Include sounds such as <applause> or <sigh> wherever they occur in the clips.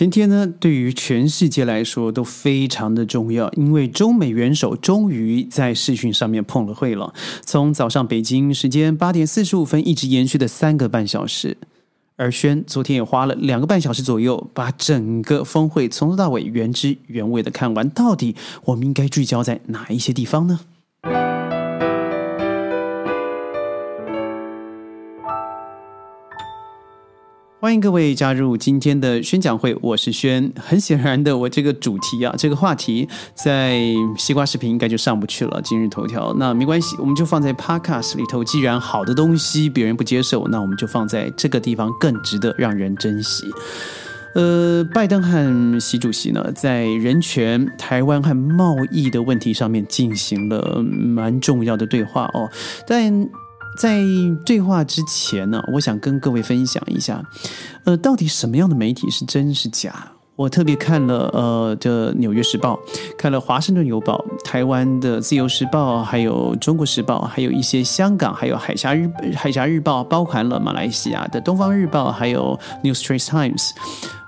前天呢，对于全世界来说都非常的重要，因为中美元首终于在视讯上面碰了会了。从早上北京时间八点四十五分一直延续的三个半小时，而轩昨天也花了两个半小时左右，把整个峰会从头到尾原汁原味的看完。到底我们应该聚焦在哪一些地方呢？欢迎各位加入今天的宣讲会，我是轩。<laughs> 很显然的，我这个主题啊，这个话题在西瓜视频应该就上不去了。今日头条那没关系，我们就放在 Podcast 里头。既然好的东西别人不接受，那我们就放在这个地方，更值得让人珍惜。呃，拜登和习主席呢，在人权、台湾和贸易的问题上面进行了蛮重要的对话哦，但。在对话之前呢，我想跟各位分享一下，呃，到底什么样的媒体是真是假？我特别看了呃的《纽约时报》，看了《华盛顿邮报》、台湾的《自由时报》，还有《中国时报》，还有一些香港，还有《海峡日海峡日报》，包含了马来西亚的《东方日报》，还有《New Straits Times》。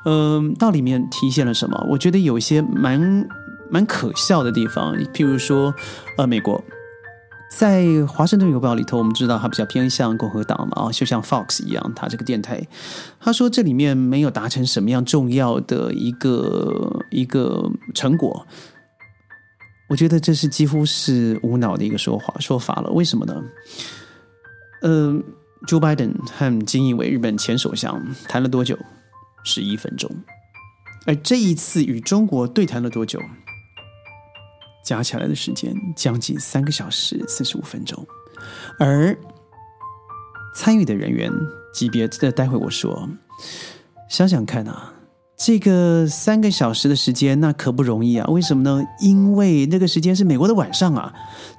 嗯，到里面体现了什么？我觉得有一些蛮蛮可笑的地方，譬如说，呃，美国。在《华盛顿邮报》里头，我们知道他比较偏向共和党嘛，啊，就像 Fox 一样，他这个电台，他说这里面没有达成什么样重要的一个一个成果，我觉得这是几乎是无脑的一个说话说法了。为什么呢？嗯，Joe Biden 和金义伟日本前首相谈了多久？十一分钟。而这一次与中国对谈了多久？加起来的时间将近三个小时四十五分钟，而参与的人员级别，这待会我说，想想看啊。这个三个小时的时间，那可不容易啊！为什么呢？因为那个时间是美国的晚上啊，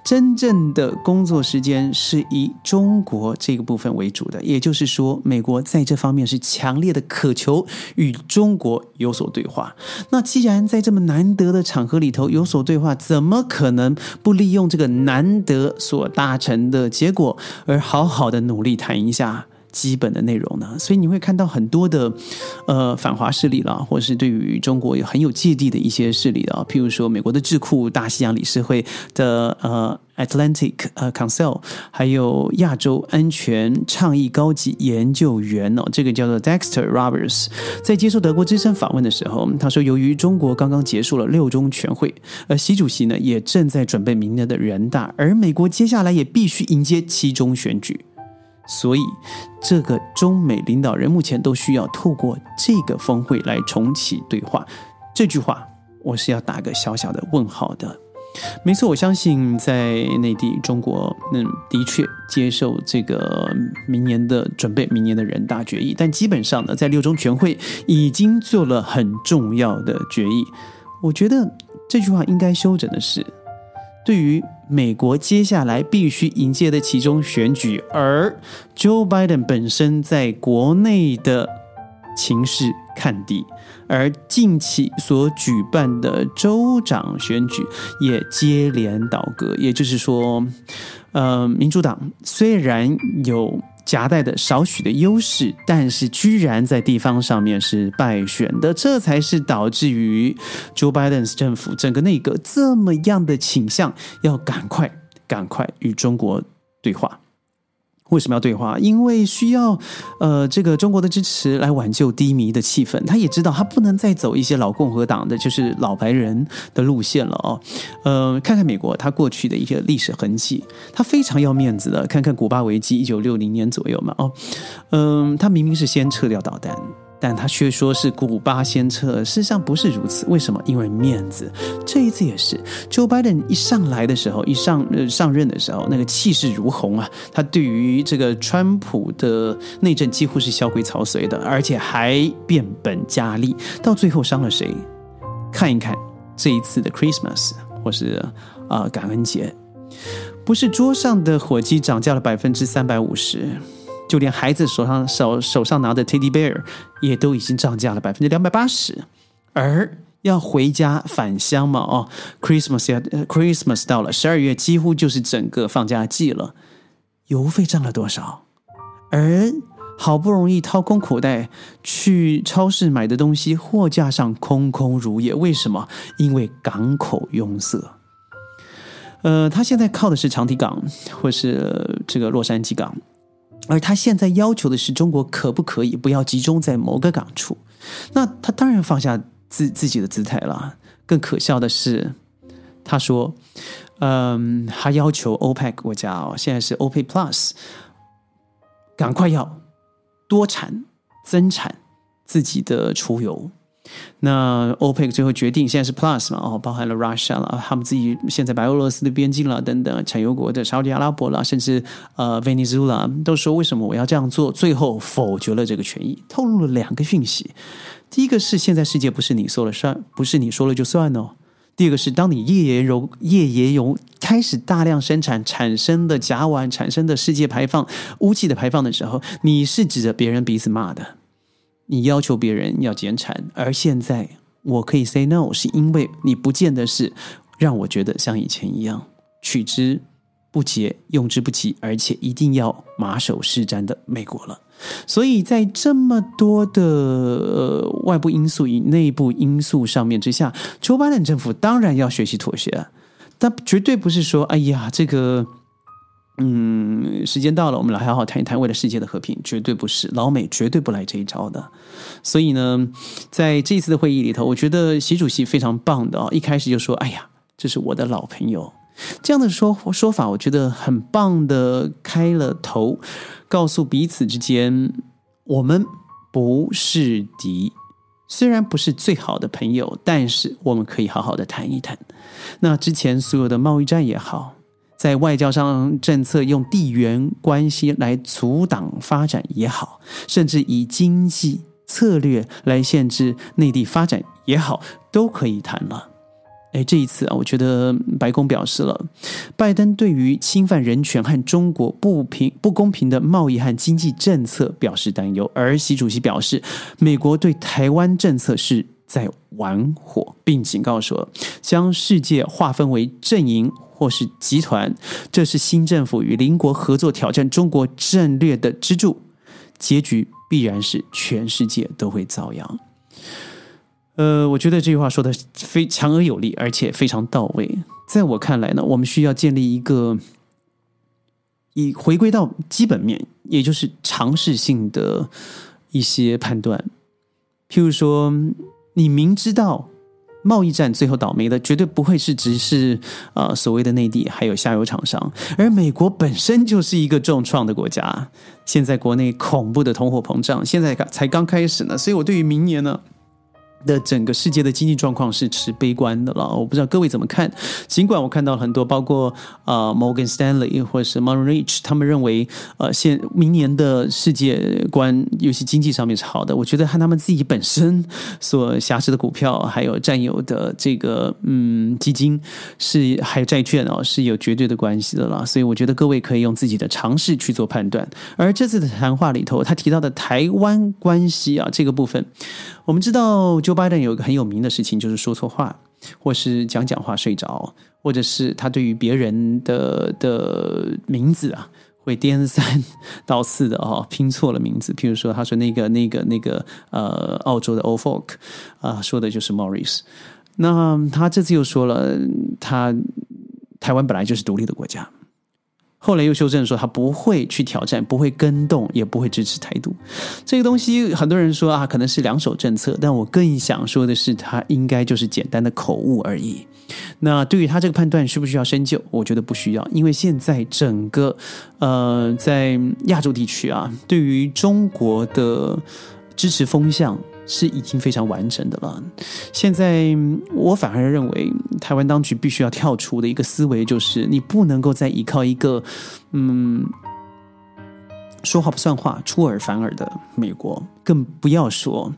真正的工作时间是以中国这个部分为主的。也就是说，美国在这方面是强烈的渴求与中国有所对话。那既然在这么难得的场合里头有所对话，怎么可能不利用这个难得所达成的结果，而好好的努力谈一下？基本的内容呢，所以你会看到很多的呃反华势力啦，或者是对于中国有很有芥蒂的一些势力啊，譬如说美国的智库大西洋理事会的呃 Atlantic 呃 Council，还有亚洲安全倡议高级研究员哦，这个叫做 Dexter Roberts，在接受德国之声访问的时候，他说，由于中国刚刚结束了六中全会，而习主席呢也正在准备明年的人大，而美国接下来也必须迎接七中选举。所以，这个中美领导人目前都需要透过这个峰会来重启对话。这句话，我是要打个小小的问号的。没错，我相信在内地，中国嗯的确接受这个明年的准备，明年的人大决议。但基本上呢，在六中全会已经做了很重要的决议。我觉得这句话应该修整的是。对于美国接下来必须迎接的其中选举，而 Joe Biden 本身在国内的情势看低，而近期所举办的州长选举也接连倒戈，也就是说，呃，民主党虽然有。夹带的少许的优势，但是居然在地方上面是败选的，这才是导致于 Joe Biden 政府整个内阁这么样的倾向，要赶快赶快与中国对话。为什么要对话？因为需要呃这个中国的支持来挽救低迷的气氛。他也知道他不能再走一些老共和党的就是老白人的路线了哦。呃，看看美国，他过去的一些历史痕迹，他非常要面子的。看看古巴危机，一九六零年左右嘛哦，嗯，他明明是先撤掉导弹。但他却说是古巴先撤，事实上不是如此。为什么？因为面子。这一次也是，Joe Biden 一上来的时候，一上上任的时候，那个气势如虹啊！他对于这个川普的内政几乎是削规曹随的，而且还变本加厉。到最后伤了谁？看一看这一次的 Christmas 或是啊感恩节，不是桌上的火鸡涨价了百分之三百五十。就连孩子手上手手上拿的 Teddy Bear 也都已经涨价了百分之两百八十，而要回家返乡嘛，哦，Christmas 要 Christmas 到了，十二月几乎就是整个放假季了，邮费涨了多少？而好不容易掏空口袋去超市买的东西，货架上空空如也。为什么？因为港口拥塞。呃，他现在靠的是长堤港或是这个洛杉矶港，而他现在要求的是中国可不可以不要集中在某个港处？那他当然放下自自己的姿态了。更可笑的是，他说：“嗯，他要求 OPEC 国家哦，现在是 OPEC Plus，赶快要。”多产增产自己的储油，那 OPEC 最后决定现在是 Plus 嘛？哦，包含了 Russia 了，他们自己现在白俄罗斯的边境了等等，产油国的沙特阿拉伯了，甚至呃 Venezuela 都说为什么我要这样做？最后否决了这个权益，透露了两个讯息：第一个是现在世界不是你说了算，不是你说了就算哦。第二个是，当你页岩油、页岩油开始大量生产产生的甲烷产生的世界排放污气的排放的时候，你是指着别人鼻子骂的，你要求别人要减产，而现在我可以 say no，是因为你不见得是让我觉得像以前一样取之不竭、用之不竭，而且一定要马首是瞻的美国了。所以在这么多的外部因素与内部因素上面之下，丘巴登政府当然要学习妥协，但绝对不是说，哎呀，这个，嗯，时间到了，我们来好好谈一谈为了世界的和平，绝对不是，老美绝对不来这一招的。所以呢，在这一次的会议里头，我觉得习主席非常棒的啊，一开始就说，哎呀，这是我的老朋友。这样的说说法，我觉得很棒的，开了头，告诉彼此之间，我们不是敌，虽然不是最好的朋友，但是我们可以好好的谈一谈。那之前所有的贸易战也好，在外交上政策用地缘关系来阻挡发展也好，甚至以经济策略来限制内地发展也好，都可以谈了。哎，这一次啊，我觉得白宫表示了，拜登对于侵犯人权和中国不平不公平的贸易和经济政策表示担忧，而习主席表示，美国对台湾政策是在玩火，并警告说，将世界划分为阵营或是集团，这是新政府与邻国合作挑战中国战略的支柱，结局必然是全世界都会遭殃。呃，我觉得这句话说的非强而有力，而且非常到位。在我看来呢，我们需要建立一个以回归到基本面，也就是尝试性的一些判断。譬如说，你明知道贸易战最后倒霉的绝对不会是只是呃所谓的内地还有下游厂商，而美国本身就是一个重创的国家。现在国内恐怖的通货膨胀，现在才刚开始呢，所以我对于明年呢。的整个世界的经济状况是持悲观的了，我不知道各位怎么看。尽管我看到很多，包括呃 Morgan Stanley 或者是 m o n r i c h 他们认为呃现明年的世界观，尤其经济上面是好的。我觉得和他们自己本身所辖持的股票，还有占有的这个嗯基金是还有债券哦，是有绝对的关系的了。所以我觉得各位可以用自己的尝试去做判断。而这次的谈话里头，他提到的台湾关系啊这个部分。我们知道就，Joe Biden 有一个很有名的事情，就是说错话，或是讲讲话睡着，或者是他对于别人的的名字啊，会颠三 <laughs> 倒四的哦，拼错了名字。譬如说，他说那个那个那个呃，澳洲的 Old Folk 啊，说的就是 Morris。那他这次又说了，他台湾本来就是独立的国家。后来又修正说，他不会去挑战，不会跟动，也不会支持台独。这个东西，很多人说啊，可能是两手政策，但我更想说的是，他应该就是简单的口误而已。那对于他这个判断，需不需要深究？我觉得不需要，因为现在整个呃，在亚洲地区啊，对于中国的支持风向。是已经非常完整的了。现在我反而认为，台湾当局必须要跳出的一个思维，就是你不能够再依靠一个嗯说话不算话、出尔反尔的美国，更不要说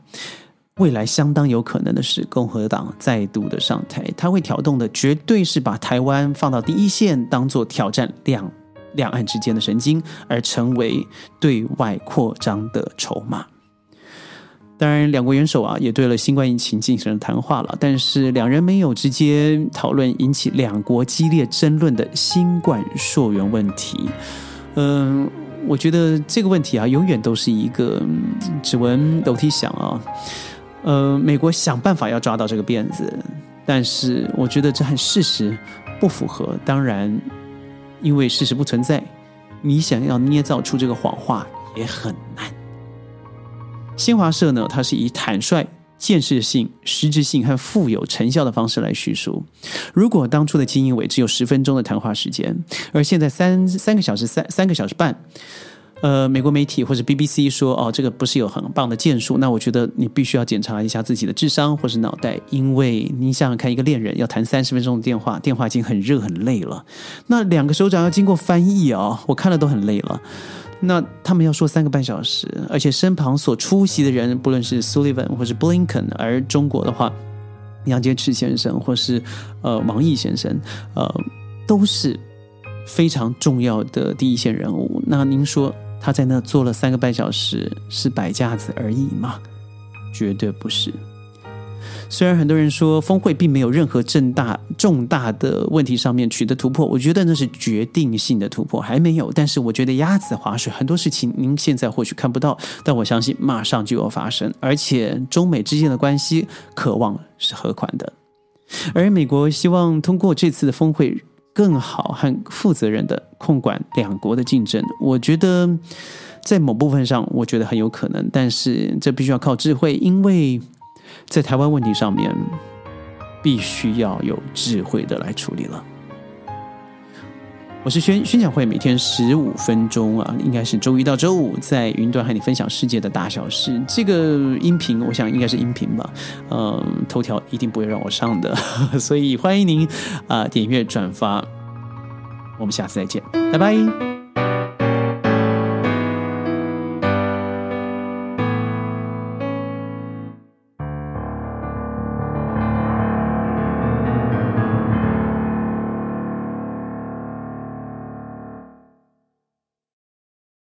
未来相当有可能的是共和党再度的上台，他会挑动的绝对是把台湾放到第一线，当做挑战两两岸之间的神经，而成为对外扩张的筹码。当然，两国元首啊也对了新冠疫情进行了谈话了，但是两人没有直接讨论引起两国激烈争论的新冠溯源问题。嗯，我觉得这个问题啊，永远都是一个指纹楼梯响啊。呃，美国想办法要抓到这个辫子，但是我觉得这和事实不符合。当然，因为事实不存在，你想要捏造出这个谎话也很难。新华社呢，它是以坦率。建设性、实质性和富有成效的方式来叙述。如果当初的金英伟只有十分钟的谈话时间，而现在三三个小时、三三个小时半，呃，美国媒体或者 BBC 说哦，这个不是有很棒的建树，那我觉得你必须要检查一下自己的智商或是脑袋，因为你想想看，一个恋人要谈三十分钟的电话，电话已经很热很累了，那两个手掌要经过翻译啊，我看了都很累了。那他们要说三个半小时，而且身旁所出席的人，不论是 Sullivan 或是 Blinken，而中国的话，杨洁篪先生或是呃王毅先生，呃，都是非常重要的第一线人物。那您说他在那坐了三个半小时是摆架子而已吗？绝对不是。虽然很多人说峰会并没有任何重大重大的问题上面取得突破，我觉得那是决定性的突破还没有。但是我觉得鸭子划水，很多事情您现在或许看不到，但我相信马上就要发生。而且中美之间的关系渴望是和缓的，而美国希望通过这次的峰会更好和负责任的控管两国的竞争。我觉得在某部分上，我觉得很有可能，但是这必须要靠智慧，因为。在台湾问题上面，必须要有智慧的来处理了。我是宣宣讲会，每天十五分钟啊，应该是周一到周五在云端和你分享世界的大小事。这个音频，我想应该是音频吧，嗯，头条一定不会让我上的，<laughs> 所以欢迎您啊点阅转发。我们下次再见，拜拜。